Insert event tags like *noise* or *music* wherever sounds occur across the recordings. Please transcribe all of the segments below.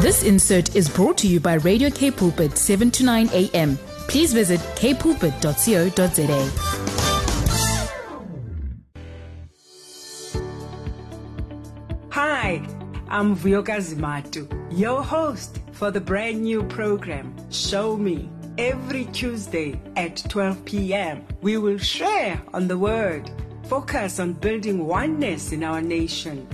This insert is brought to you by Radio K Pulpit 7 to 9 a.m. Please visit kpulpit.co.za. Hi, I'm Vuyokazi Matu, your host for the brand new program, Show Me. Every Tuesday at 12 p.m., we will share on the Word, focus on building oneness in our nation.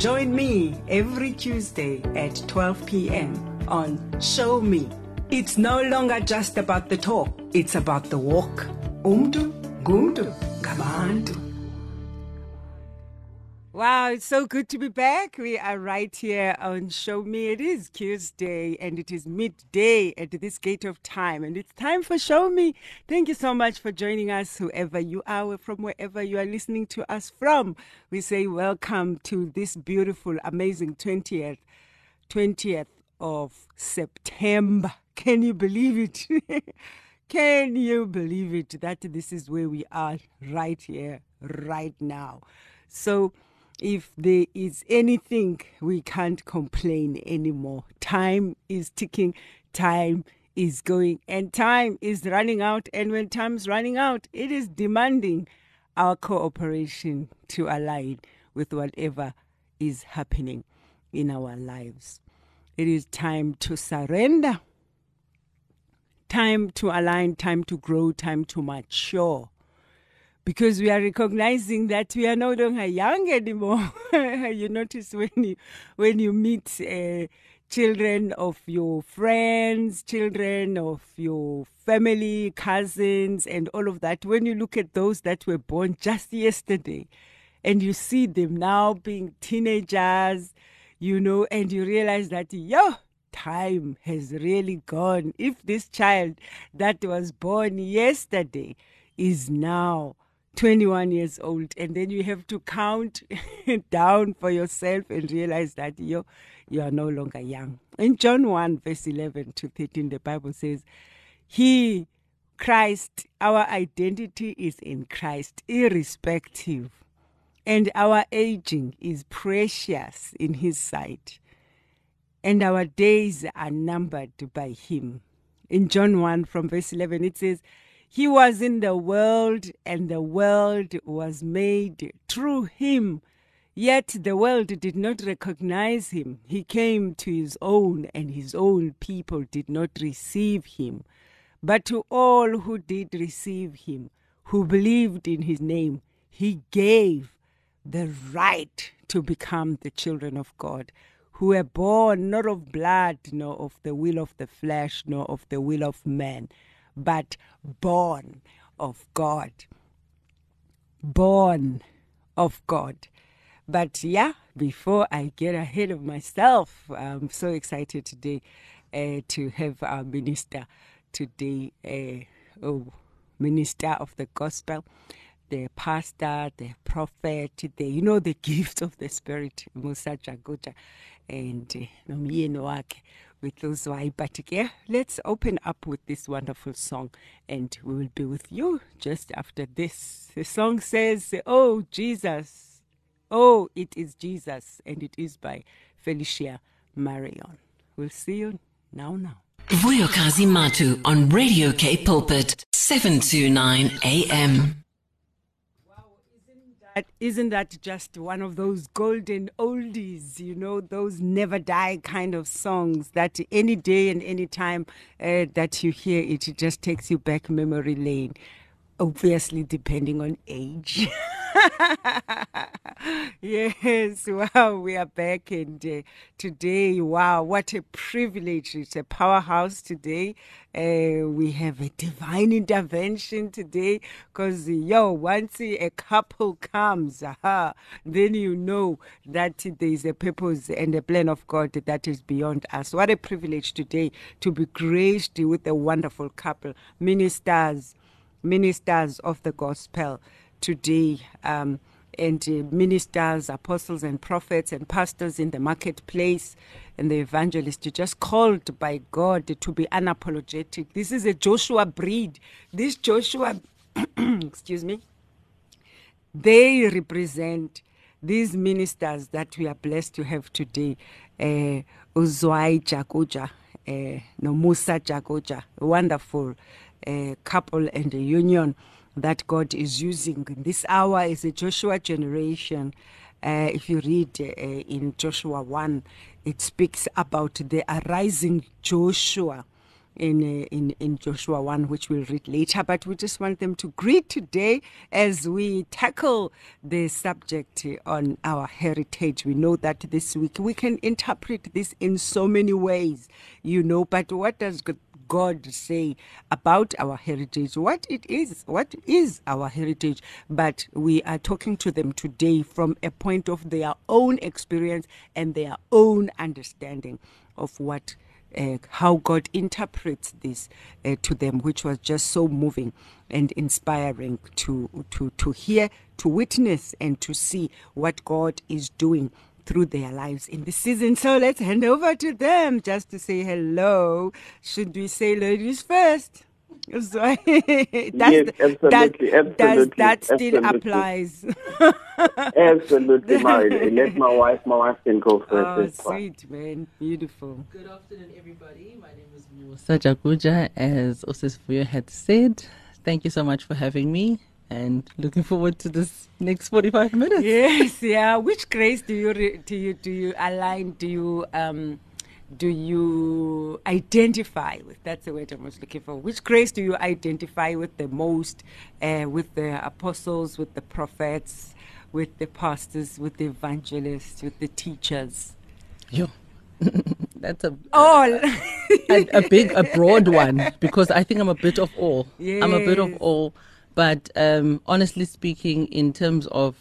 Join me every Tuesday at 12 p.m. on Show Me. It's no longer just about the talk, it's about the walk. Umdu, gumdu, gabantu. Wow, it's so good to be back. We are right here on Show Me. It is Tuesday and it is midday at this gate of time, and it's time for Show Me. Thank you so much for joining us, whoever you are, from wherever you are listening to us from. We say welcome to this beautiful, amazing 20th, 20th of September. Can you believe it? *laughs* Can you believe it that this is where we are right here, right now? So, if there is anything, we can't complain anymore. Time is ticking, time is going, and time is running out. And when time's running out, it is demanding our cooperation to align with whatever is happening in our lives. It is time to surrender, time to align, time to grow, time to mature because we are recognizing that we are no longer young anymore. *laughs* you notice when you when you meet uh, children of your friends, children of your family, cousins, and all of that. When you look at those that were born just yesterday, and you see them now being teenagers, you know, and you realize that yo. Time has really gone. If this child that was born yesterday is now 21 years old and then you have to count *laughs* down for yourself and realize that you you are no longer young. In john 1 verse 11 to 13 the bible says he christ our identity is in christ irrespective and our aging is precious in his sight and our days are numbered by him. In john 1 from verse 11 it says he was in the world, and the world was made through him. Yet the world did not recognize him. He came to his own, and his own people did not receive him. But to all who did receive him, who believed in his name, he gave the right to become the children of God, who were born not of blood, nor of the will of the flesh, nor of the will of man but born of God. Born of God. But yeah, before I get ahead of myself, I'm so excited today uh, to have our minister today, uh, oh, minister of the gospel, the pastor, the prophet, the you know the gift of the spirit, Musa Jagoja, and uh, nomyeni wakhe with those. But yeah, let's open up with this wonderful song, and we will be with you just after this. The song says, "Oh Jesus, oh it is Jesus," and it is by Felicia Marion. We'll see you now. Now. Vuyokazi Matu on Radio K Pulpit, 729 AM. That isn't that just one of those golden oldies, you know, those never die kind of songs that any day and any time uh, that you hear it, it just takes you back memory lane. Obviously, depending on age. *laughs* yes, wow, we are back, and uh, today, wow, what a privilege! It's a powerhouse today. Uh, we have a divine intervention today because, yo, once a couple comes, then you know that there is a purpose and a plan of God that is beyond us. What a privilege today to be graced with a wonderful couple, ministers, ministers of the gospel today. Um, and uh, ministers, apostles, and prophets, and pastors in the marketplace, and the evangelists, just called by God to be unapologetic. This is a Joshua breed. This Joshua, *clears throat* excuse me, they represent these ministers that we are blessed to have today, uh, Uzwai Jakuja, uh, no Musa Jakuja, wonderful uh, couple and a union that God is using in this hour is a Joshua generation. Uh, if you read uh, in Joshua 1, it speaks about the arising Joshua in, uh, in, in Joshua 1, which we'll read later. But we just want them to greet today as we tackle the subject on our heritage. We know that this week we can interpret this in so many ways, you know, but what does God say about our heritage, what it is, what is our heritage. But we are talking to them today from a point of their own experience and their own understanding of what. Uh, how God interprets this uh, to them, which was just so moving and inspiring to to to hear, to witness, and to see what God is doing through their lives in the season. So let's hand over to them just to say hello. Should we say ladies first? So *laughs* that's yes, absolutely, that, absolutely, does that still absolutely. applies? *laughs* Absolutely, my, let my *laughs* wife, my wife can go first. oh, It's fine. sweet man, beautiful. Good afternoon, everybody. My name is Musa Jaguja. As Osis Fuyo had said, thank you so much for having me and looking forward to this next 45 minutes. Yes, yeah. Which grace do you re- do you do you align? Do you um do you identify with? That's the word I was looking for. Which grace do you identify with the most? Uh, with the apostles, with the prophets, with the pastors, with the evangelists, with the teachers. Yeah. *laughs* That's a, All. a, a big, a broad one because I think I'm a bit of all. I'm a bit of all. But um, honestly speaking, in terms of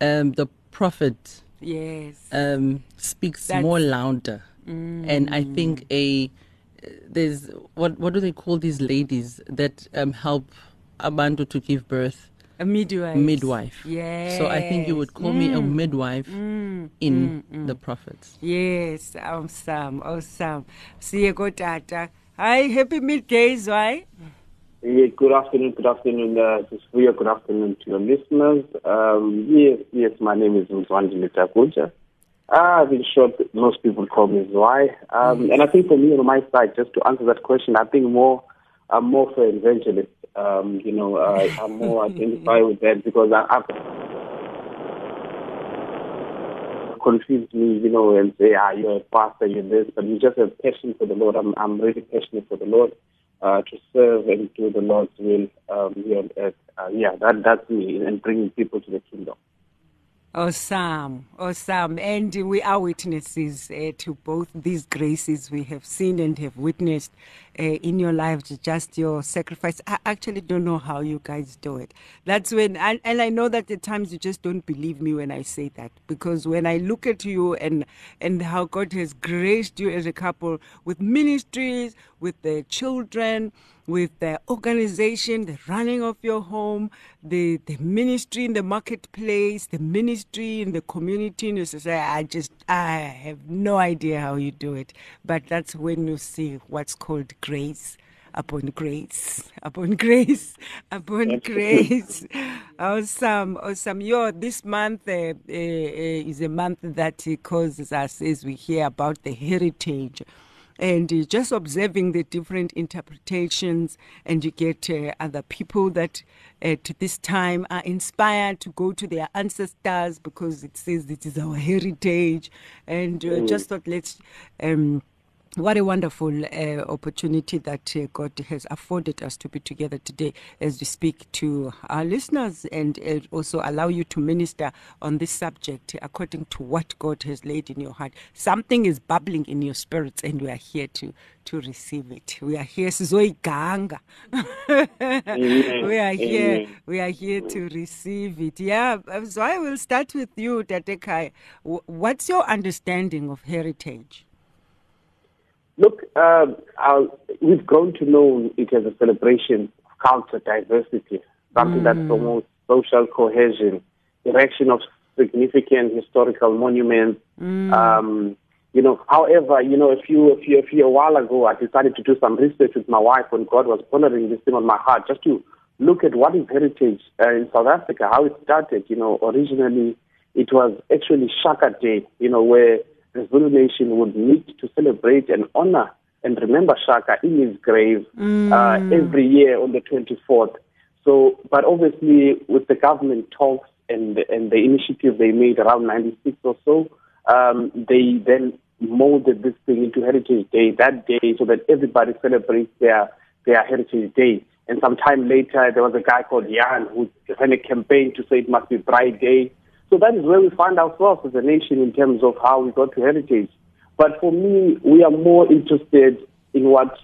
um, the prophet, yes. um, speaks That's- more louder. And I think a there's what what do they call these ladies that um, help Abantu to give birth? a midwife. Midwife. Yes. So I think you would call me a midwife in the prophets. Yes, awesome, awesome. Siyeko tata. Hi, happy middays, why? Yeah, good afternoon, good afternoon, uh, Fuyo. good afternoon to your listeners. Um, yes, yes, my name is Mzwanjili Takuja. Uh, in short, most people call me Zwei. Um, And I think for me, on my side, just to answer that question, I think more, I'm more for evangelist. Um, you know, uh, I'm more *laughs* identified with that because I, I've confused me, you know, and say, ah, you're a pastor, you're this, but you just have passion for the Lord. I'm, I'm really passionate for the Lord uh, to serve and do the Lord's will um, here on earth. Uh, yeah, that that's me, and bringing people to the kingdom. Awesome, awesome. And we are witnesses uh, to both these graces we have seen and have witnessed uh, in your life, just your sacrifice. I actually don't know how you guys do it. That's when, and, and I know that at times you just don't believe me when I say that, because when I look at you and, and how God has graced you as a couple with ministries, with the children, with the organization, the running of your home, the, the ministry in the marketplace, the ministry in the community, the society. I just, I have no idea how you do it. But that's when you see what's called grace upon grace, upon grace, *laughs* upon grace. Awesome, awesome. Yo, this month uh, uh, uh, is a month that uh, causes us, as we hear about the heritage and uh, just observing the different interpretations and you get uh, other people that at this time are inspired to go to their ancestors because it says it is our heritage and uh, just thought let's um, what a wonderful uh, opportunity that uh, God has afforded us to be together today as we speak to our listeners and uh, also allow you to minister on this subject according to what God has laid in your heart. Something is bubbling in your spirits, and we are here to to receive it. We are here, *laughs* we are here. We are here to receive it. Yeah. So I will start with you, Tatekai. What's your understanding of heritage? Look, I'll, we've grown to know it as a celebration of culture diversity, something that promotes social cohesion, erection of significant historical monuments. Um, you know, however, you know, a few, a few, a few a while ago, I decided to do some research with my wife when God was pondering this thing on my heart, just to look at what is heritage uh, in South Africa, how it started. You know, originally it was actually Shaka Day, you know, where the Zulu nation would meet to celebrate and honor and remember Shaka in his grave uh, every year on the 24th. So, but obviously, with the government talks and and the initiative they made around 96 or so, um, they then molded this thing into Heritage Day that day, so that everybody celebrates their their Heritage Day. And sometime later, there was a guy called Jan who ran a campaign to say it must be Pride Day. So that is where we find ourselves as a nation in terms of how we got to heritage. But for me, we are more interested in what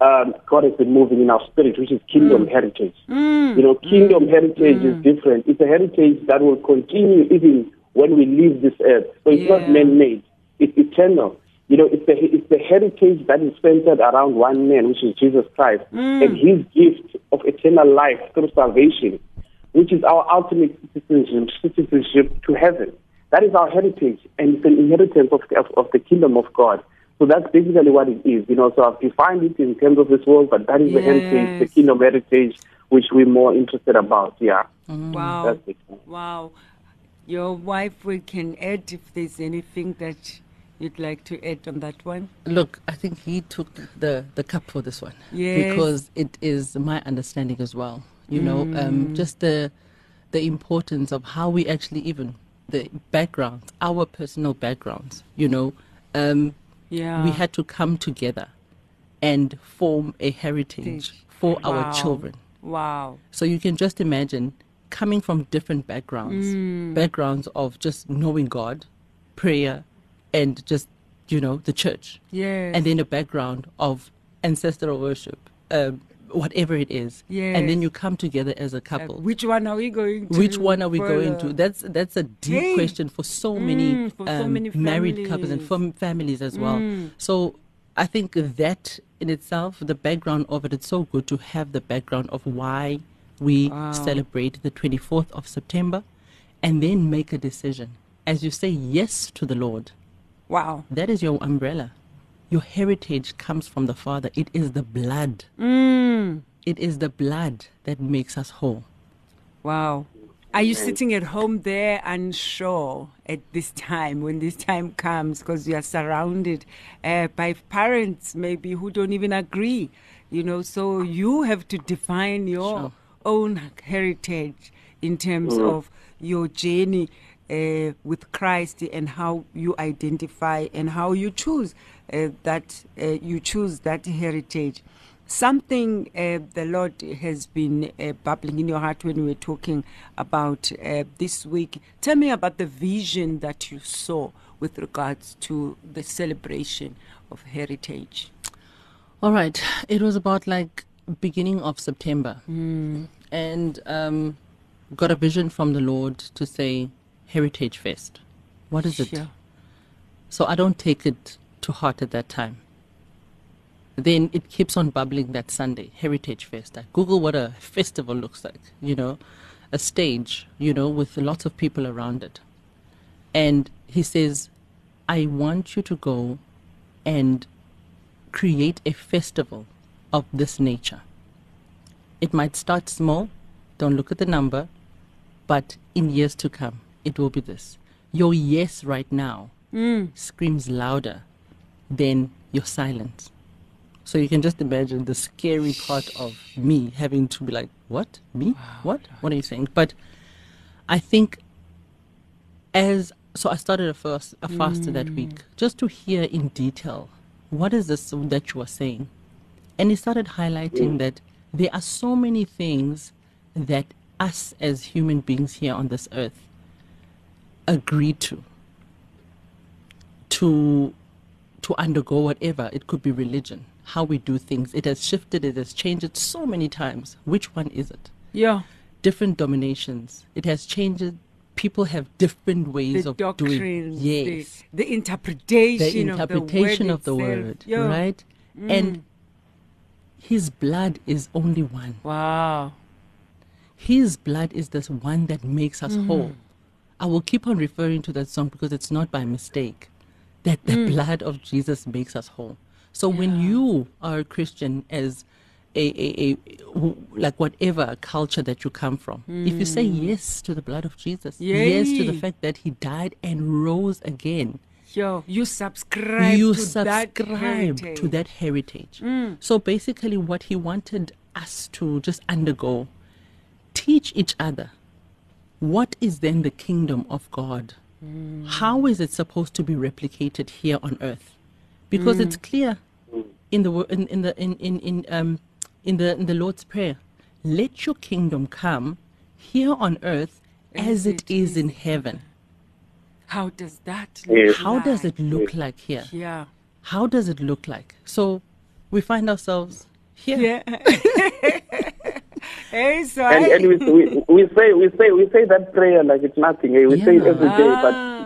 um, God has been moving in our spirit, which is kingdom mm. heritage. Mm. You know, mm. kingdom heritage is different. It's a heritage that will continue even when we leave this earth. So it's Yeah. not man-made. It's eternal. You know, it's the it's the heritage that is centered around one man, which is Jesus Christ, and His gift of eternal life through salvation, which is our ultimate citizenship, citizenship to heaven. That is our heritage, and it's an inheritance of, of, of the kingdom of God. So that's basically what it is. You know, so I've defined it in terms of this world, but that is the heritage, the Yes. kingdom heritage, which we're more interested about. Yeah, mm-hmm. Wow. that's it. Wow. Your wife we can add if there's anything that you'd like to add on that one. Look, I think he took the, the cup for this one. Yes. Because it is my understanding as well. You know, Mm. um, just the the importance of how we actually even the backgrounds, our personal backgrounds. You know, um, Yeah. we had to come together and form a heritage for Wow. our children. Wow. So you can just imagine coming from different backgrounds, Mm. backgrounds of just knowing God, prayer, and just, you know, the church. Yes. And then a background of ancestral worship, um, whatever it is. And then you come together as a Uh, couple. which one are we going to? Which one are we going to? That's that's a deep Hey. question for so many, Mm, for so um, many married couples and families. families as well. Mm. So I think that in itself, the background of it, it's so good to have the background of why we Wow. celebrate the 24th of September, and then make a decision. As you say yes to the Lord, Wow. that is your umbrella. Your heritage comes from the Father. It is the blood. Mm. It is the blood that makes us whole. Wow. Are you sitting at home there unsure at this time when this time comes because you are surrounded uh, by parents maybe who don't even agree, you know? So you have to define your Sure. own heritage in terms of your journey uh, with Christ and how you identify and how you choose uh, that uh, you choose that heritage. Something uh, the Lord has been uh, bubbling in your heart when we were talking about uh, this week. Tell me about the vision that you saw with regards to the celebration of heritage. All right. It was about like beginning of September. And um, got a vision from the Lord to say Heritage Fest. What is it? So I don't take it to heart at that time. Then it keeps on bubbling that Sunday, Heritage Fest. I Google what a festival looks like, you know, a stage, you know, with lots of people around it. And he says, I want you to go and create a festival of this nature. It might start small, don't look at the number, but in years to come, it will be this. Your yes right now hmm. screams louder than your silence. So you can just imagine the scary part of me having to be like, What? Me? What? What are you saying? But I think as so I started a fast a fast that hmm. week just to hear in detail what is this that you are saying. And he started highlighting that there are so many things that us as human beings here on this earth agree to to to undergo whatever it could be religion how we do things it has shifted it has changed it so many times which one is it Yeah. different dominations it has changed people have different ways The of doctrines, doing the, yes the interpretation, the interpretation of the word. of the word Yeah. Mm. right and his blood is only one Wow. his blood is this one that makes us whole. I will keep on referring to that song because it's not by mistake that the mm. blood of Jesus makes us whole. So when you are a Christian as a, a, a like whatever culture that you come from. If you say mm. yes to the blood of Jesus, yes to the fact that he died and rose again, Yo, you subscribe you to that subscribe heritage. to that heritage. Mm. So basically, what he wanted us to just undergo, teach each other what is then the kingdom of God? How is it supposed to be replicated here on earth? Because it's clear in the in, in the in in, in um in the in the Lord's prayer, let your kingdom come here on earth as it is in heaven. How does that look Yes. How does like? it look like here? Yeah. How does it look like? So we find ourselves here. Yeah. *laughs* *laughs* hey, so And, I, and we, we, we say we say we say that prayer like it's nothing. eh? We say it every day, Ah.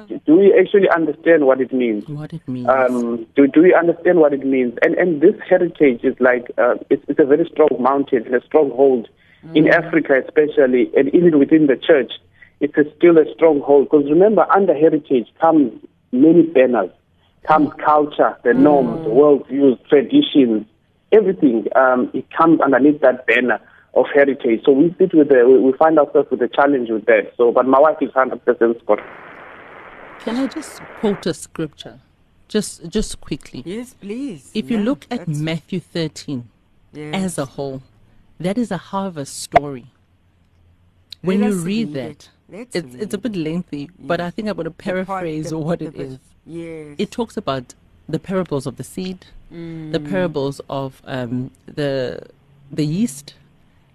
but do we actually understand what it means? What it means. Um, do, do we understand what it means? And and this heritage is like uh, it's, it's a very strong mountain, a stronghold in Africa, especially, and even within the church. It's a, still a stronghold because remember, under heritage comes many banners, comes culture, the norms, the worldviews, traditions, everything. Um, it comes underneath that banner of heritage. So we sit with the, we we find ourselves with a challenge with that. So, but my wife is hundred percent spot. Can I just quote a scripture? Just just quickly. yes, please. If you Yeah, look at that's- Matthew 13 yes. as a whole, that is a harvest story. When Let you read read that, it. It's, it's a bit lengthy, but I think I'm going to The part- paraphrase the- what the it bit- is. Yes. It talks about the parables of the seed, the parables of um, the the yeast.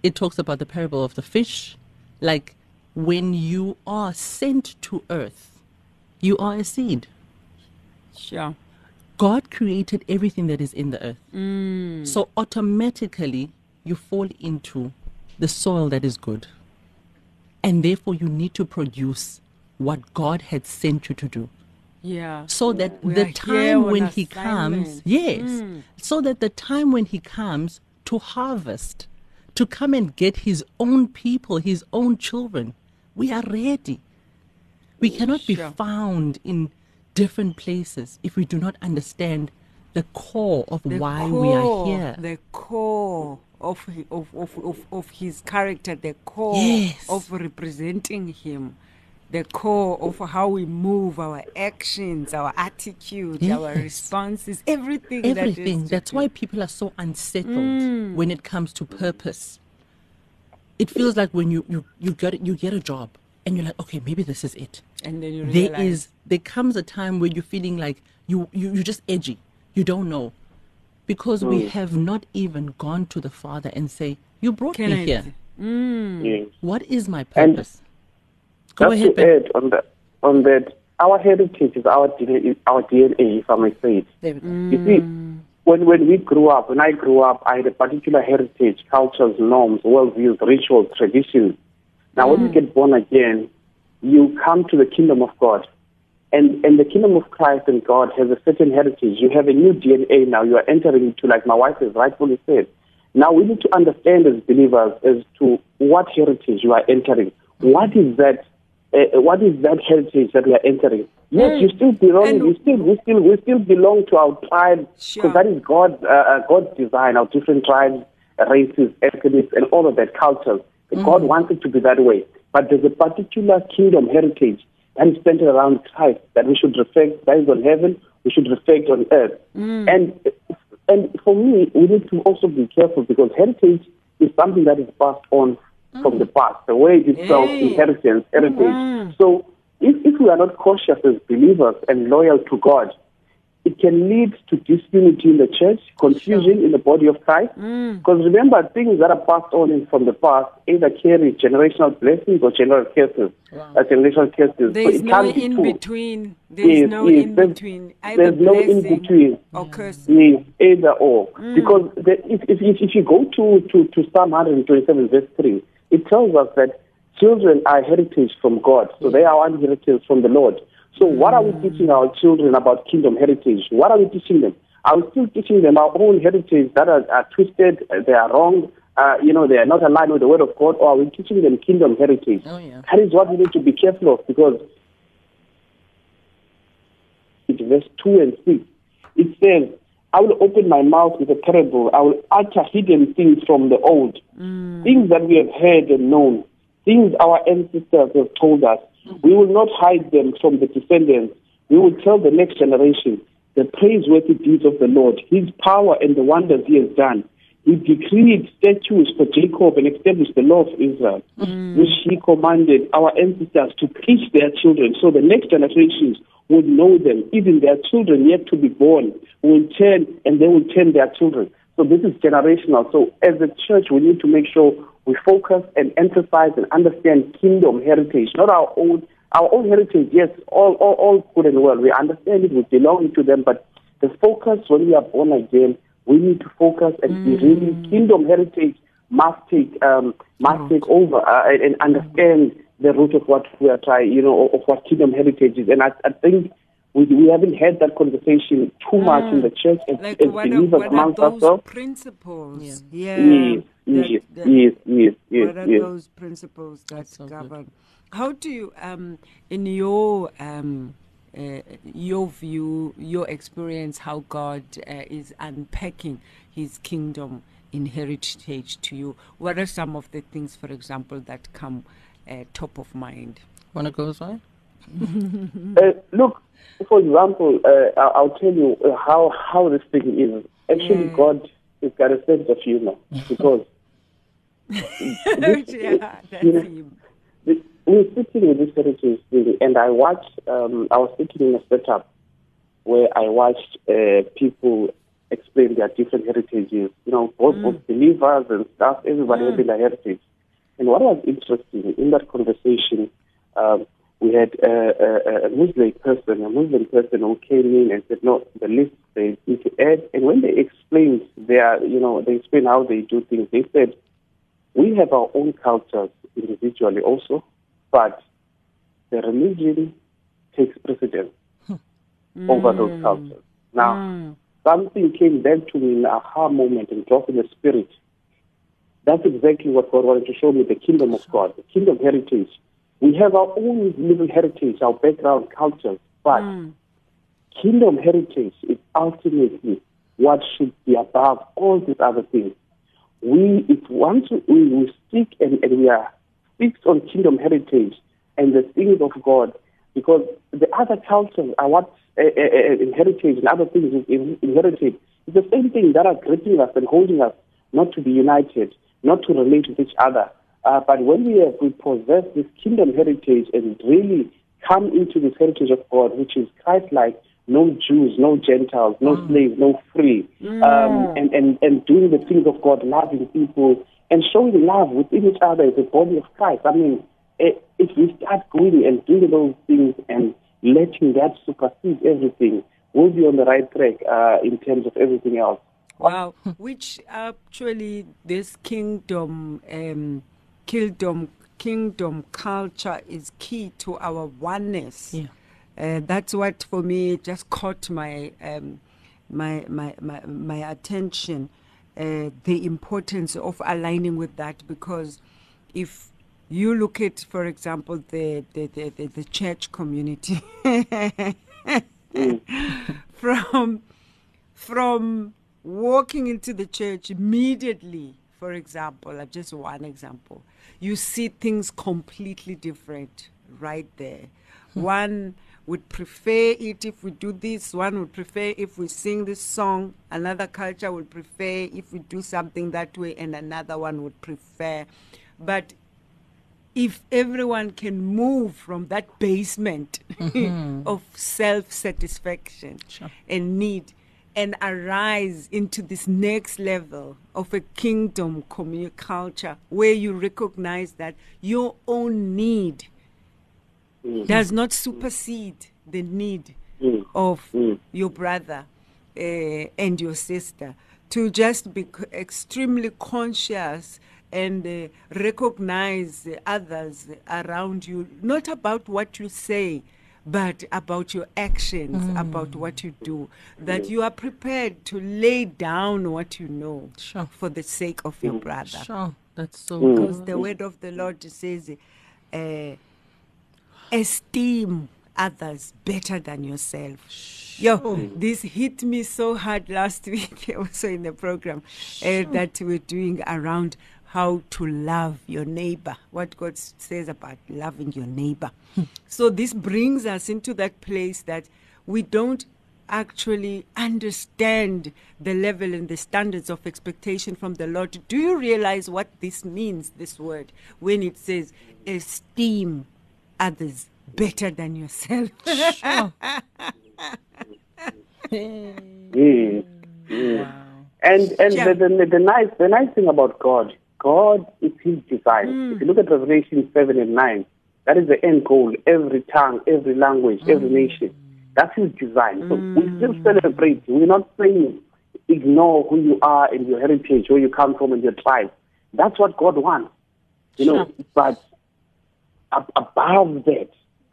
It talks about the parable of the fish. Like when you are sent to earth, you are a seed. sure. God created everything that is in the earth. So automatically you fall into the soil that is good. And therefore you need to produce what God had sent you to do. Yeah. So that We the time when he comes, assignment. yes, so that the time when he comes to harvest, to come and get his own people, his own children, we are ready. We cannot be Sure. found in different places if we do not understand the core of The why core, we are here. The core of, of, of, of, of his character, the core Yes. of representing him, the core of how we move, our actions, our attitude, our responses, everything. Everything. That is That's why people are so unsettled when it comes to purpose. It feels like when you, you, you get you get a job and you're like, okay, maybe this is it. And then you there realize, is there comes a time where you're feeling like you, you you're just edgy you don't know because we have not even gone to the father and say you brought Can me I here Mm. Yes. what is my And purpose go Just ahead to Ben. add on that, on that, our heritage is our DNA, our DNA, if I may say it. go You see, when when we grew up, when I grew up, I had a particular heritage, cultures, norms, worldviews, rituals, traditions. Now, when you mm. get born again, you come to the kingdom of God. And, and the kingdom of Christ and God has a certain heritage. You have a new DNA now. You are entering into, like my wife has rightfully said. Now we need to understand as believers as to what heritage you are entering. What is that? Uh, what is that heritage that we are entering? Yes, you still belong. And- we still, we still, we still belong to our tribe Sure. because that is God, uh, uh, God's design. Our different tribes, races, ethnics, and all of that cultures. God wants it to be that way. But there's a particular kingdom heritage that is centered around Christ that we should reflect. That is on heaven. We should reflect on earth. And and for me, we need to also be careful because heritage is something that is passed on from the past. The way Hey. inheritance, heritage. So if, if we are not cautious as believers and loyal to God, it can lead to disunity in the church, confusion in the body of Christ. Because remember, things that are passed on from the past either carry generational blessings or generational curses. Uh, generational curses. there So is it no be in two. between. There is Yes, no yes, in there's- between. Either there's no in between. or curse. Yes, either or. Because the, if, if, if, if you go to, to, to Psalm 127, verse 3, it tells us that children are heritage from God. So they are one heritage from the Lord. So what are we teaching our children about kingdom heritage? What are we teaching them? Are we still teaching them our own heritage that are, are twisted, uh, they are wrong, uh, you know, they are not aligned with the word of God, or are we teaching them kingdom heritage? Oh, yeah. That is what we need to be careful of because verse 2 and 6, it says, I will open my mouth with a parable. I will utter hidden things from the old, mm. things that we have heard and known, things our ancestors have told us. We will not hide them from the descendants. We will tell the next generation the praiseworthy deeds of the Lord, his power and the wonders he has done. He decreed statutes for Jacob and established the law of Israel, mm. which he commanded our ancestors to teach their children, so the next generations would know them. Even their children yet to be born will turn and they will turn their children. So this is generational. So as a church, we need to make sure we focus and emphasize and understand kingdom heritage, not our own our own heritage. Yes, all all, all good and well. We understand it. We belong to them, but the focus when we are born again, we need to focus and be really kingdom heritage must take um, must take over uh, and, and understand the root of what we are trying, you know, of what kingdom heritage is. And I, I think we we haven't had that conversation too much in the church as, Like as what are, believers what are amongst those ourselves. principles? Yeah. Yes, that- yes, that- yes, yes, yes, what are yes. those principles that so good. govern? How do you, um, in your um, uh, your view, your experience, how God uh, is unpacking His kingdom in heritage to you? What are some of the things, for example, that come uh, top of mind? Want to go, Zoe? *laughs* Uh, look, for example, uh, I- I'll tell you uh, how how this thing is. Actually, Yeah. God has got a sense of humor because *laughs* yeah, that's you know, him. Were sitting with this heritage thing, and I watched. Um, I was sitting in a setup where I watched uh, people explain their different heritages. You know, both of believers and stuff. Everybody having their heritage. And what was interesting in that conversation, um, we had uh, a, a Muslim person, a Muslim person who came in and said, "No, the list they need to add." And when they explained their, you know, they explained how they do things. They said, "We have our own cultures individually also, but the religion takes precedence hmm. over those cultures." Now, hmm. something came back to me in an aha moment and dropped in the spirit. That's exactly what God wanted to show me the kingdom of God, the kingdom heritage. We have our own little heritage, our background, cultures, but hmm. kingdom heritage is ultimately what should be above all these other things. We, if once we, we stick and, and we are fixed on kingdom heritage and the things of God, because the other cultures are what uh, uh, uh, heritage and other things is inherited. It's the same thing that are gripping us and holding us not to be united, not to relate with each other. Uh, but when we have, we possess this kingdom heritage and really come into this heritage of God, which is Christ-like, no Jews, no Gentiles, no slaves, no free, um, and, and, and doing the things of God, loving people, and showing love within each other as a body of Christ. I mean, eh, if we start going and doing those things and letting that supersede everything, we'll be on the right track uh, in terms of everything else. Wow, *laughs* which actually this kingdom, um, kingdom, kingdom culture is key to our oneness. Yeah. Uh, that's what for me just caught my um, my, my my my attention. Uh, the importance of aligning with that because if you look at, for example, the the, the, the, the church community *laughs* from from walking into the church immediately, for example, uh, just one example, you see things completely different right there. One would prefer it if we do this, one would prefer if we sing this song, another culture would prefer if we do something that way, and another one would prefer. But if everyone can move from that basement *laughs* mm-hmm. of self satisfaction and need and arise into this next level of a kingdom community culture where you recognize that your own need does not supersede the need Mm. of Mm. your brother uh, and your sister to just be extremely conscious and uh, recognize the others around you not about what you say but about your actions about what you do that you are prepared to lay down what you know Sure. for the sake of your brother Sure. That's so because good. the word of the Lord says, uh, esteem others better than yourself. Yo, this hit me so hard last *laughs* week, *laughs* also in the program uh, that we're doing around how to love your neighbor, what God says about loving your neighbor. so, this brings us into that place that we don't actually understand the level and the standards of expectation from the Lord. Do you realize what this means, this word, when it says esteem others better than yourself? Yes, *laughs* yes. And and Yeah. the, the, the nice the nice thing about God, God is His design. Mm. If you look at Revelation seven and nine, that is the end goal. Every tongue, every language, every Mm. nation. That's His design. So we still celebrate. We're not saying ignore who you are and your heritage, where you come from and your tribe. That's what God wants. You know, but ab- above that,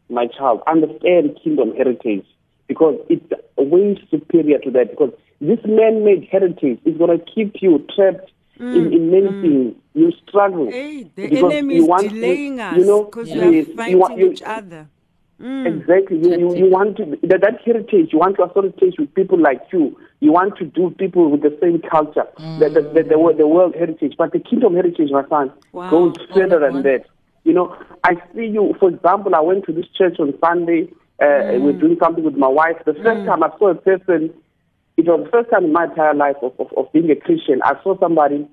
my child, understand kingdom heritage because it's way superior to that. Because this man-made heritage is going to keep you trapped in, in many things. You struggle. Mm. Hey, the because enemy you is want to- delaying us You know, because Yeah. we are yes, you fighting want- you- each other. Exactly. You, you, you want to that, that heritage. You want to associate with people like you. You want to do people with the same culture, the, the, the, the, the world heritage. But the kingdom heritage, my son, Wow. goes further than once. that. You know, I see you. For example, I went to this church on Sunday. Uh, We're doing something with my wife. The first time I saw a person, it was the first time in my entire life of, of, of being a Christian. I saw somebody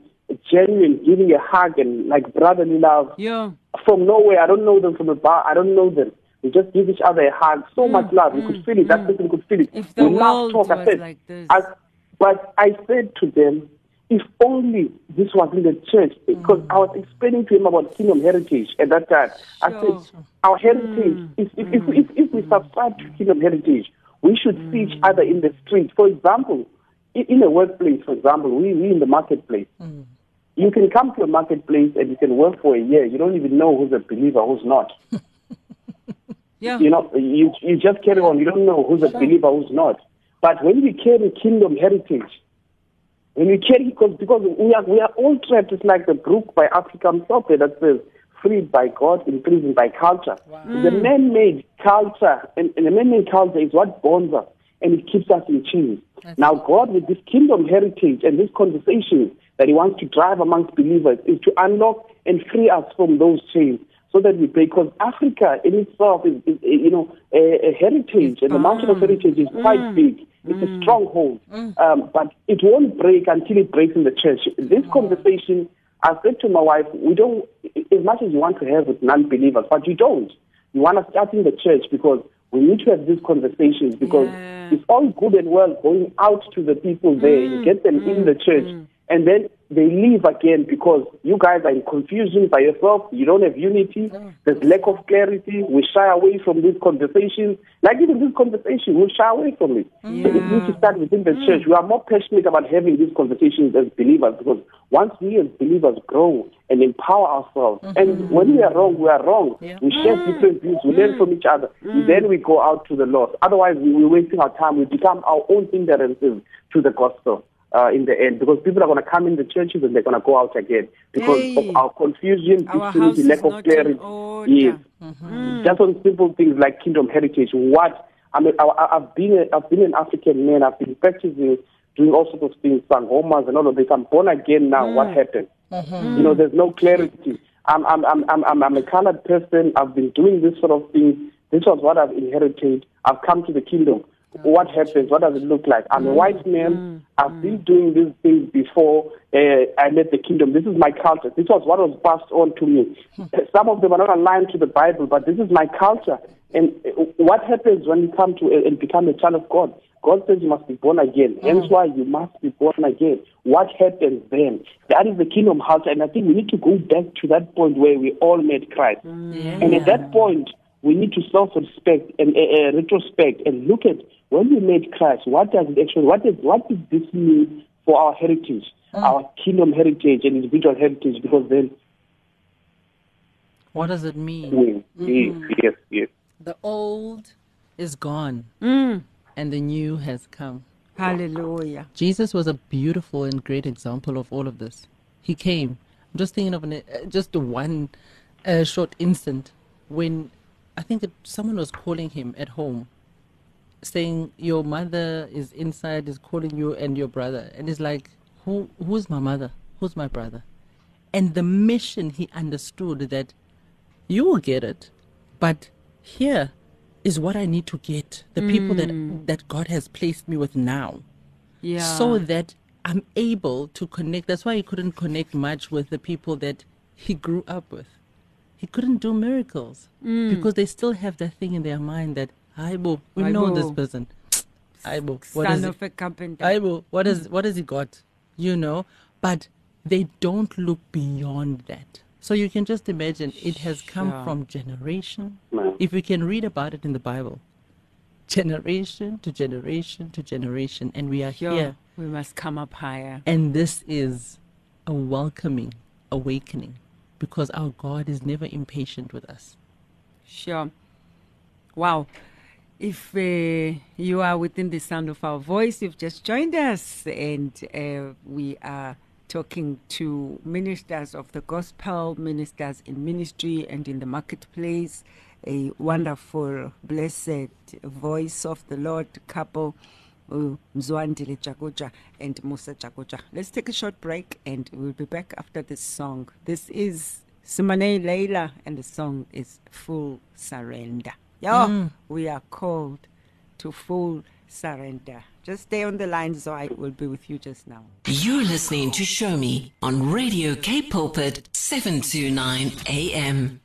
genuine, giving a hug and like brotherly love Yeah. from nowhere. I don't know them from a bar. I don't know them. We just give each other a hug. So much love. You could feel it. That person could feel it. Mm, If the we world talk. I was said, like this. I, but I said to them, if only this was in the church, because mm. I was explaining to him about kingdom heritage at that time. I Mm. Sure. said, our heritage, mm. if, if, if, if, if we subscribe to kingdom heritage, we should see each other in the street. For example, in, a workplace, for example, we, we in the marketplace. You can come to a marketplace and you can work for a year. You don't even know who's a believer, who's not. *laughs* Yeah. You know, you, you just carry on. You don't know who's a believer, who's not. But when we carry kingdom heritage, when we carry, because, because we, are, we are all trapped, it's like the book by Africa himself that says, freed by God, imprisoned by culture. The mm. man-made culture, and, and the man-made culture is what bonds us, and it keeps us in chains. now, God, with this kingdom heritage and this conversation that He wants to drive amongst believers, is to unlock and free us from those chains so that we break. Because Africa in itself is, is, is, you know, a, a heritage, and the mountain of heritage is quite mm. big. It's a mm. stronghold, mm. um, but it won't break until it breaks in the church. This conversation, I said to my wife, we don't, as much as you want to have with non-believers, but you don't. You want to start in the church because we need to have these conversations because Yeah. it's all good and well going out to the people there, you get them in the church, and then they leave again because you guys are in confusion by yourself. You don't have unity. There's lack of clarity. We shy away from these conversations. Like even this conversation, we shy away from it. So it needs to start within the church. We are more passionate about having these conversations as believers because once we as believers grow and empower ourselves, mm-hmm. and when we are wrong, we are wrong. Yeah. We share mm. different views. We learn mm. from each other. Mm. Then we go out to the Lord. Otherwise, we, we're wasting our time. We become our own hindrances to the gospel uh, in the end because people are going to come in the churches and they're going to go out again because Hey. of our confusion, Our disunity, house lack of clarity. Yes. Mm-hmm. Just on simple things like kingdom heritage. What I mean, I, I've been a, I've been an African man. I've been practicing doing all sorts of things, sangomas and all of this. I'm born again now. Mm. What happened? Mm-hmm. You know, there's no clarity. I'm, I'm, I'm, I'm, I'm, I'm a colored person. I've been doing this sort of thing. This was what I've inherited. I've come to the kingdom. What happens? What does it look like? I'm a white man. I've been doing these things before uh, I met the kingdom. This is my culture. This was what was passed on to me. *laughs* Some of them are not aligned to the Bible, but this is my culture. And uh, what happens when you come to uh, and become a child of God? God says you must be born again. Hence why you must be born again. What happens then? That is the kingdom culture. And I think we need to go back to that point where we all met Christ. And at that point, we need to self-respect and uh, uh, retrospect and look at when we made Christ, what does it actually, what, is, what does this mean for our heritage, our kingdom heritage and individual heritage? Because then, What does it mean? we, yes, yes, yes. The old is gone Mm. and the new has come. Hallelujah. Jesus was a beautiful and great example of all of this. He came. I'm just thinking of an, uh, just one uh, short instant when I think it, someone was calling him at home, saying your mother is inside, is calling you and your brother, and he's like, who who's my mother? Who's my brother? And the mission he understood that you will get it, but here is what I need to get the people that mm. that God has placed me with now Yeah. so that I'm able to connect. That's why he couldn't connect much with the people that he grew up with. He couldn't do miracles mm. because they still have that thing in their mind that Aibo, we know this person. *tsk* Aibo, what son is of a carpenter. Aibo, what is mm. what has he got? You know, but they don't look beyond that. So you can just imagine it has come Sure. from generation. If we can read about it in the Bible, generation to generation to generation, and we are Sure. here We must come up higher. and this is a welcoming awakening because our God is never impatient with us. Sure. Wow. If uh, you are within the sound of our voice, you've just joined us, and uh, we are talking to ministers of the gospel, ministers in ministry and in the marketplace, a wonderful, blessed voice of the Lord couple, uh, Mzwandile Jagoja and Musa Jagoja. Let's take a short break, and we'll be back after this song. This is Simone Leila, and the song is Full Surrender. Yo, we are called to full surrender. Just stay on the line, so I will be with you just now. You're listening to Show Me on Radio K Pulpit 729 AM.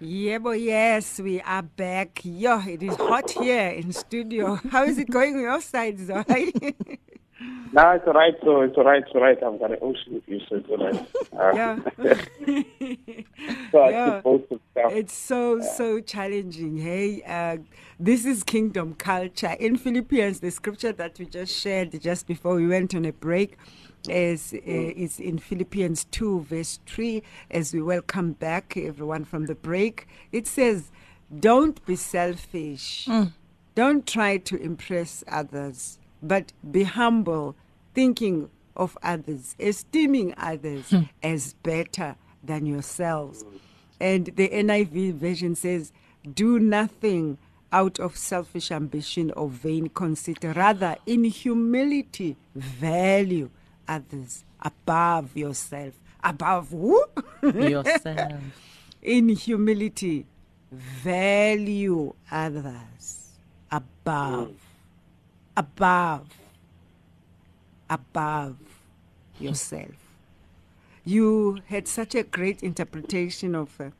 Yeah, boy, yes, we are back. Yo, it is hot here in studio. How is it going on your side, Zoe? *laughs* No, it's all right. So it's all right. It's all right. I've got an ocean with you, so it's all right. Uh, yeah. *laughs* *laughs* so Yeah. keep both of stuff. It's so so challenging. Hey, uh, this is kingdom culture in Philippians. The scripture that we just shared just before we went on a break is uh, is in Philippians two verse three. As we welcome back everyone from the break, it says, "Don't be selfish. Don't try to impress others, but be humble, thinking of others, esteeming others as better than yourselves." And the NIV version says, Do nothing out of selfish ambition or vain conceit. Rather, in humility, value others above yourself. Above who? Yourself. *laughs* in humility, value others above, above, above yourself. You had such a great interpretation of uh,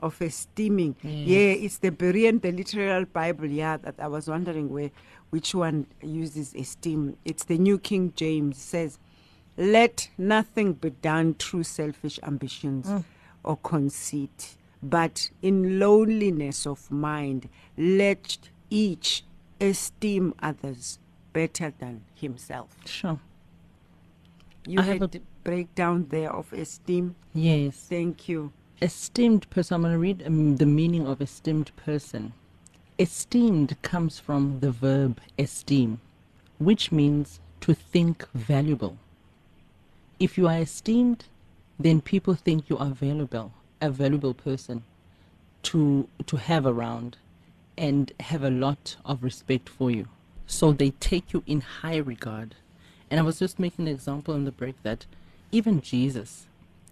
of esteeming. Yeah, it's the Berean, the literal Bible. Yeah, that I was wondering where which one uses esteem. It's the New King James says, "Let nothing be done through selfish ambitions or conceit, but in lowliness of mind, let each esteem others better than himself." Sure. You I had a- a breakdown there of esteem. Yes. Thank you. Esteemed person. I'm going to read um, the meaning of esteemed person. Esteemed comes from the verb esteem, which means to think valuable. If you are esteemed, then people think you are valuable, a valuable person to to have around and have a lot of respect for you. So they take you in high regard. And I was just making an example in the break that even Jesus,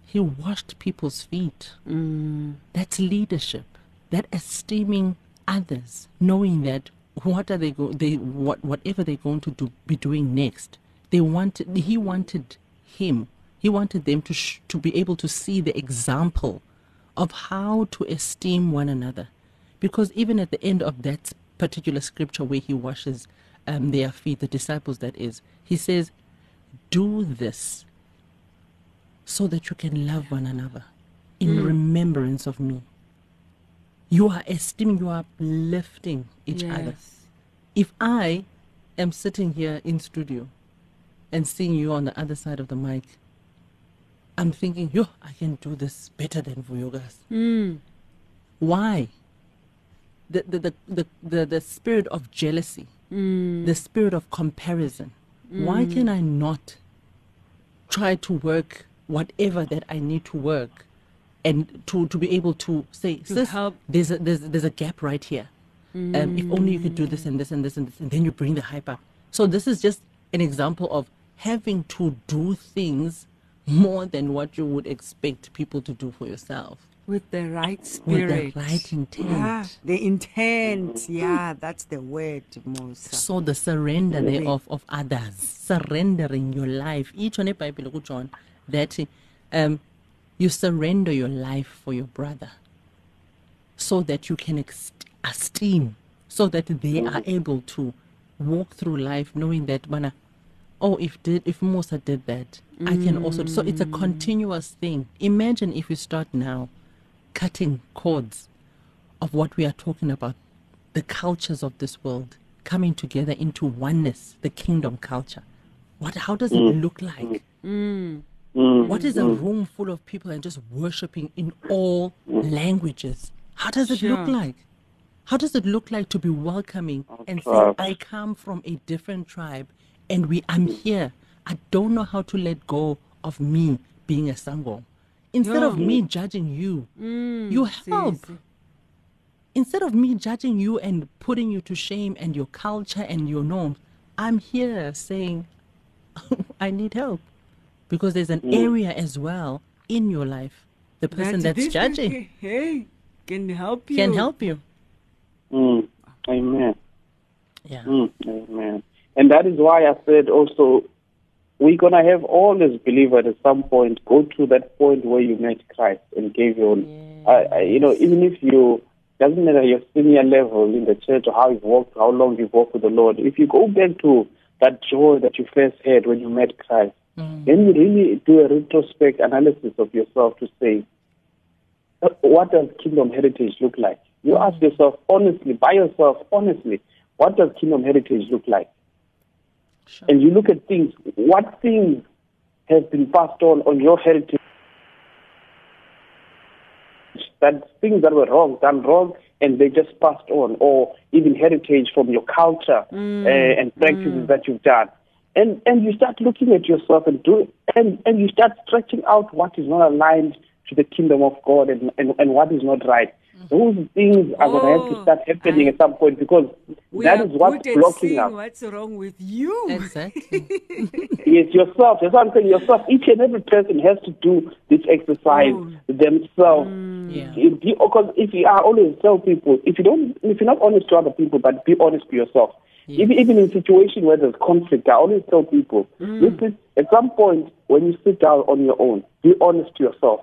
he washed people's feet. Mm. That's leadership. That esteeming others, knowing that what are they go they what whatever they're going to do be doing next. They wanted he wanted him. He wanted them to sh- to be able to see the example of how to esteem one another. Because even at the end of that particular scripture where he washes um, their feet, the disciples that is, he says, Do this so that you can love one another in remembrance of me. You are esteeming, you are uplifting each other. If I am sitting here in studio and seeing you on the other side of the mic, I'm thinking, yo, I can do this better than Vuyokazi. Hmm. Why? The, the, the, the, the, the spirit of jealousy, hmm. the spirit of comparison. Why hmm. can I not try to work whatever that I need to work and to, to be able to say, Sis, help. there's a, there's, there's a gap right here. Um, if only you could do this and this and this and this, and then you bring the hype up. So this is just an example of having to do things more than what you would expect people to do for yourself. With the right spirit. With the right intent. Yeah, the intent. Yeah, that's the word, Musa. So the surrender thereof of others, surrendering your life. Each one a Bible John that um, you surrender your life for your brother, so that you can esteem, so that they are able to walk through life knowing that oh if did if Musa did that, I can also. So it's a mm. continuous thing. Imagine if we start now, cutting cords of what we are talking about, the cultures of this world coming together into oneness, the kingdom culture. What? How does it mm. look like? Mm. What is a room full of people and just worshiping in all languages? How does it look like? How does it look like to be welcoming and say. I come from a different tribe and we I'm here. I don't know how to let go of me being a sangom. Instead of me judging you, you help Sis. instead of me judging you and putting you to shame and your culture and your norms, I'm here saying, *laughs* I need help. Because there's an area as well in your life. The person That that's this judging Hey, can help you. can help you. Mm. Amen. Yeah. Mm. Amen. And that is why I said also, we're going to have all as believers at some point go to that point where you met Christ and gave your, I I- you know, even if you, doesn't matter your senior level in the church or how you've walked, how long you've walked with the Lord, if you go back to that joy that you first had when you met Christ, then you really do a retrospect analysis of yourself to say, uh, what does kingdom heritage look like? You ask yourself honestly, by yourself, honestly, what does kingdom heritage look like? Sure. And you look at things, what things have been passed on on your heritage? That things that were wrong, done wrong, and they just passed on, or even heritage from your culture uh, and practices that you've done. And and you start looking at yourself and do and, and you start stretching out what is not aligned to the kingdom of God and, and, and what is not right. Mm-hmm. Those things are going to have to Oh, start happening I- at some point because We that are what's good blocking seeing us. What's wrong with you? Exactly. *laughs* Yes, yourself. That's what I'm saying. Yourself. Each and every person has to do this exercise Oh. themselves. Mm. yeah. Because if you are always tell people, if you don't, if you're not honest to other people, but be honest to yourself. Even, even in situations where there's conflict, I always tell people, mm. listen. At some point, when you sit down on your own, be honest to yourself.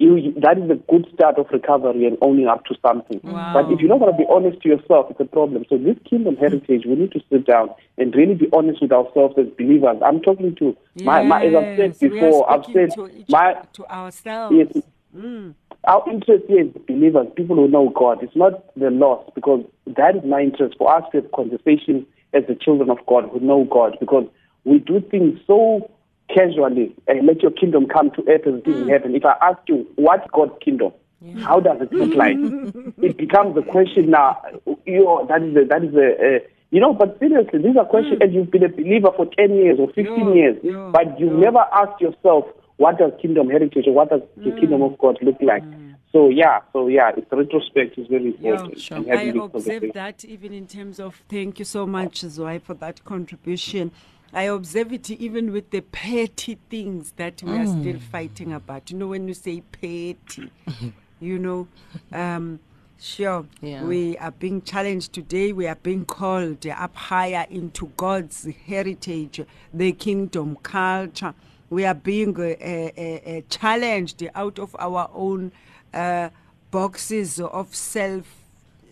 You, that is a good start of recovery and owning up to something. Wow. But if you're not going to be honest to yourself, it's a problem. So this kingdom heritage, we need to sit down and really be honest with ourselves as believers. I'm talking to my, my as I've said Yes, before, I've said to, each, my to ourselves. yes, mm. our interest here is believers, people who know God. It's not the lost because that is my interest for us to have conversations as the children of God who know God because we do things so casually and let your kingdom come to earth as it is in mm. heaven. If I ask you, what's God's kingdom? How does it look like? *laughs* it becomes a question now. You know, that is a, that is a, you know, but seriously, these are questions, mm. and you've been a believer for 10 years or 15 Yeah, years, yeah, but you've never asked yourself, what does kingdom heritage or what does the mm. kingdom of God look like? So yeah, so yeah, it's retrospect is very Yeah, important. sure. and I observe that even in terms of thank you so much, Zwai, for that contribution. I observe it even with the petty things that we are still fighting about. You know, when you say petty, *laughs* you know, um, sure, Yeah. we are being challenged today. We are being called up higher into God's heritage, the kingdom culture. We are being uh, uh, uh, challenged out of our own uh, boxes of self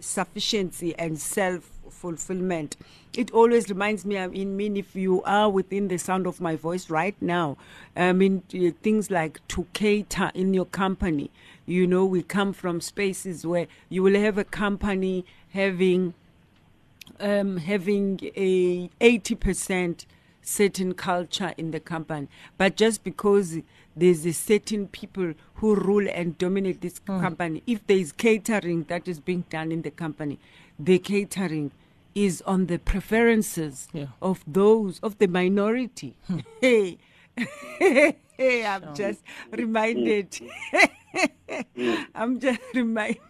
sufficiency and self fulfillment. It always reminds me, I mean, if you are within the sound of my voice right now, I mean, uh, things like to cater in your company. You know, we come from spaces where you will have a company having um, having a 80% certain culture in the company. But just because there's a certain people who rule and dominate this company, if there is catering that is being done in the company, the catering is on the preferences Yeah. of those of the minority. *laughs* *laughs* hey, I'm just reminded. Hmm. *laughs* I'm just reminded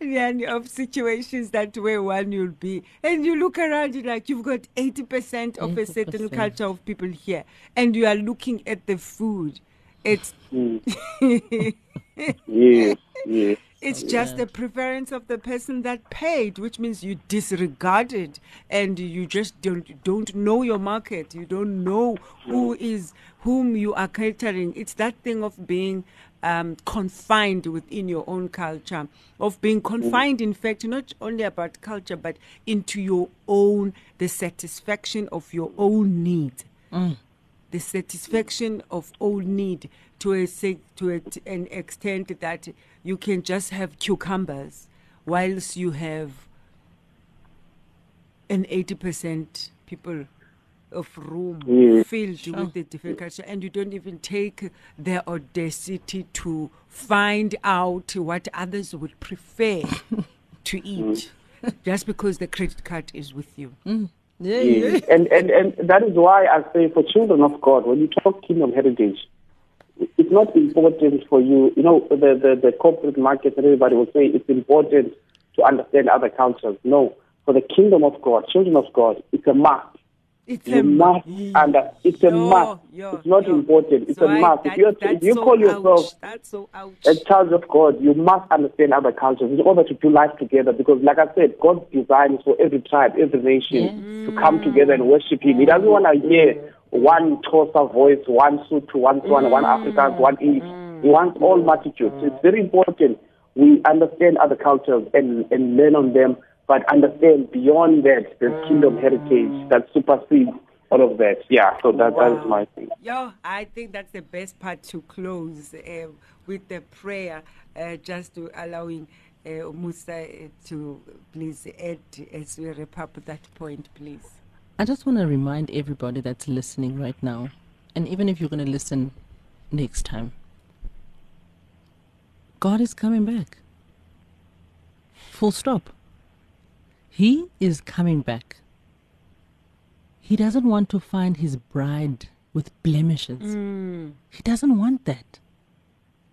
Nyani, of situations that where one you'll be. And you look around, you're like, you've got 80% of a certain culture of people here. And you are looking at the food. It's hmm. Yes, yes. It's just the preference of the person that paid, which means you disregard it and you just don't don't know your market. You don't know who is whom you are catering. It's that thing of being um, confined within your own culture, of being confined, in fact, not only about culture, but into your own the satisfaction of your own need. The satisfaction of all need to a to a, an extent that you can just have cucumbers whilst you have an 80% people of room mm. Yes. filled with the different culture. And you don't even take the audacity to find out what others would prefer *laughs* to eat mm. just because the credit card is with you. Mm. Yeah, Yes. And, and, and that is why I say for children of God, when you talk kingdom heritage, it's not important for you, you know, the, the, the corporate market and everybody will say it's important to understand other cultures. No, for the kingdom of God, children of God, it's a must. it's You a must mu- under, it's a Yo, must. yo, it's not yo. important. It's So a I- must. that- if, you're, if you so call yourself ouch. That's so ouch. a child of God, you must understand other cultures in order to do life together. Because, like I said, God's design is for every tribe, every nation to come together and worship Him. He doesn't want to hear one Xhosa voice, one Sotho, one Tswana, one Afrikaans, one English. He wants all multitudes. So it's very important we understand other cultures and, and learn on them, but understand beyond that the kingdom heritage that supersedes all of that. Yeah, so that, that is my thing. Yo, I think that's the best part to close uh, with the prayer, uh, just to allowing uh, Musa uh, to please add as we wrap up that point, please. I just want to remind everybody that's listening right now, and even if you're going to listen next time, God is coming back. Full stop. He is coming back. He doesn't want to find his bride with blemishes. Mm. He doesn't want that.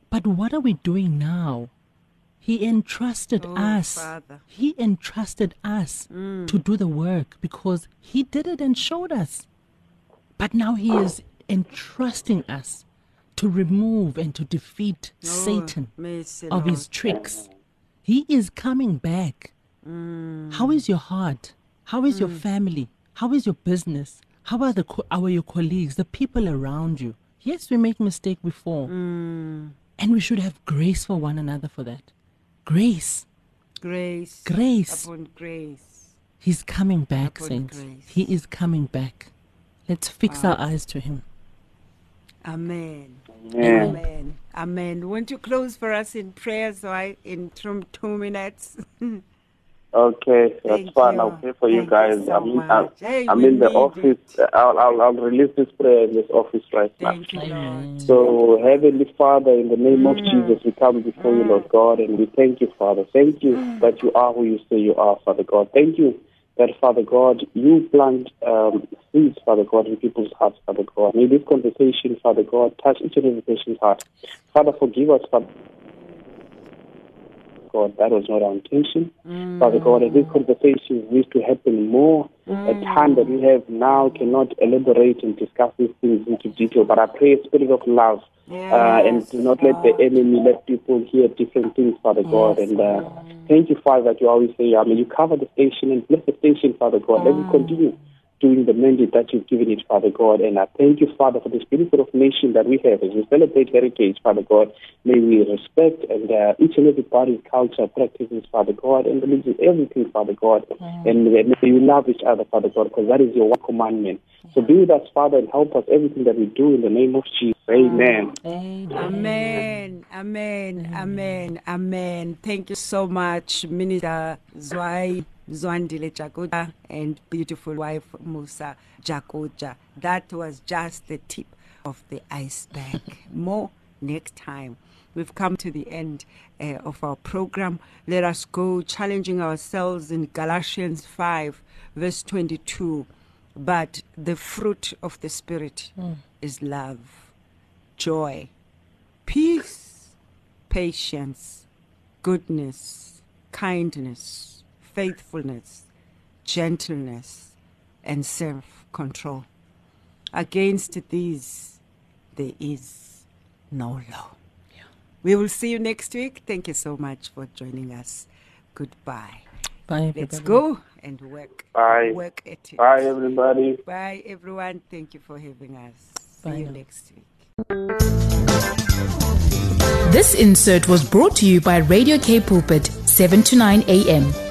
But what are we doing now? He entrusted Oh, us. Father. He entrusted us mm. to do the work because He did it and showed us. But now He is entrusting us to remove and to defeat oh, Satan Oh, mercy, of his tricks. He is coming back. Mm. How is your heart? How is your mm. family? How is your business? How are the co- how are your colleagues, the people around you? Yes, we make mistake before, and we should have grace for one another for that. Grace. Grace. Grace. Upon grace. He's coming back, Upon saints. grace. He is coming back. Let's fix our eyes to him. Amen. Amen. Amen. Amen. Won't you close for us in prayer so I in two, two minutes? *laughs* Okay, that's Thank fine. you. I'll pray for you guys. you so I'm, in. I'm, Hey, I'm in the need office. I'll, I'll, I'll release this prayer in this office right now. You, Lord. So, Heavenly Father, in the name of Mm. Jesus, we come before you, Lord God, and we thank you, Father. Thank you Mm. that you are who you say you are, Father God. Thank you that, Father God, you plant um, seeds, Father God, in people's hearts, Father God. May this conversation, Father God, touch each and every person's heart. Father, forgive us, Father. God, that was not our intention. Father God, as these conversations used to happen more, a time that we have now cannot elaborate and discuss these things into detail. But I pray a spirit of love uh, and do not let the enemy let people hear different things, Father God. And uh, thank you, Father, that you always say, I mean, you cover the station and bless the station, Father God. Let it continue doing the mandate that you've given it, Father God. And I thank you, Father, for this beautiful of nation that we have as we celebrate heritage, Father God. May we respect and uh, each and every body's culture, practices, Father God, and religion, everything, Father God. And may may we love each other, Father God, because that is your one commandment. So be with us, Father, and help us everything that we do in the name of Jesus. Amen. Amen. Amen. Amen. Amen. Thank you so much, Minister Zwai Zwandile Jakoja and beautiful wife Musa Jakoja. That was just the tip of the iceberg. *laughs* More next time. We've come to the end uh, of our program. Let us go challenging ourselves in Galatians 5, verse 22. But the fruit of the Spirit is love, joy, peace, patience, goodness, kindness, faithfulness, gentleness, and self control. Against these, there is no law. We will see you next week. Thank you so much for joining us. Goodbye. Bye, everybody. Let's go and work. Bye. Work at it. Bye, everybody. Bye, everyone. Thank you for having us. Bye See you next week. This insert was brought to you by Radio K Pulpit, 7 to 9 a.m.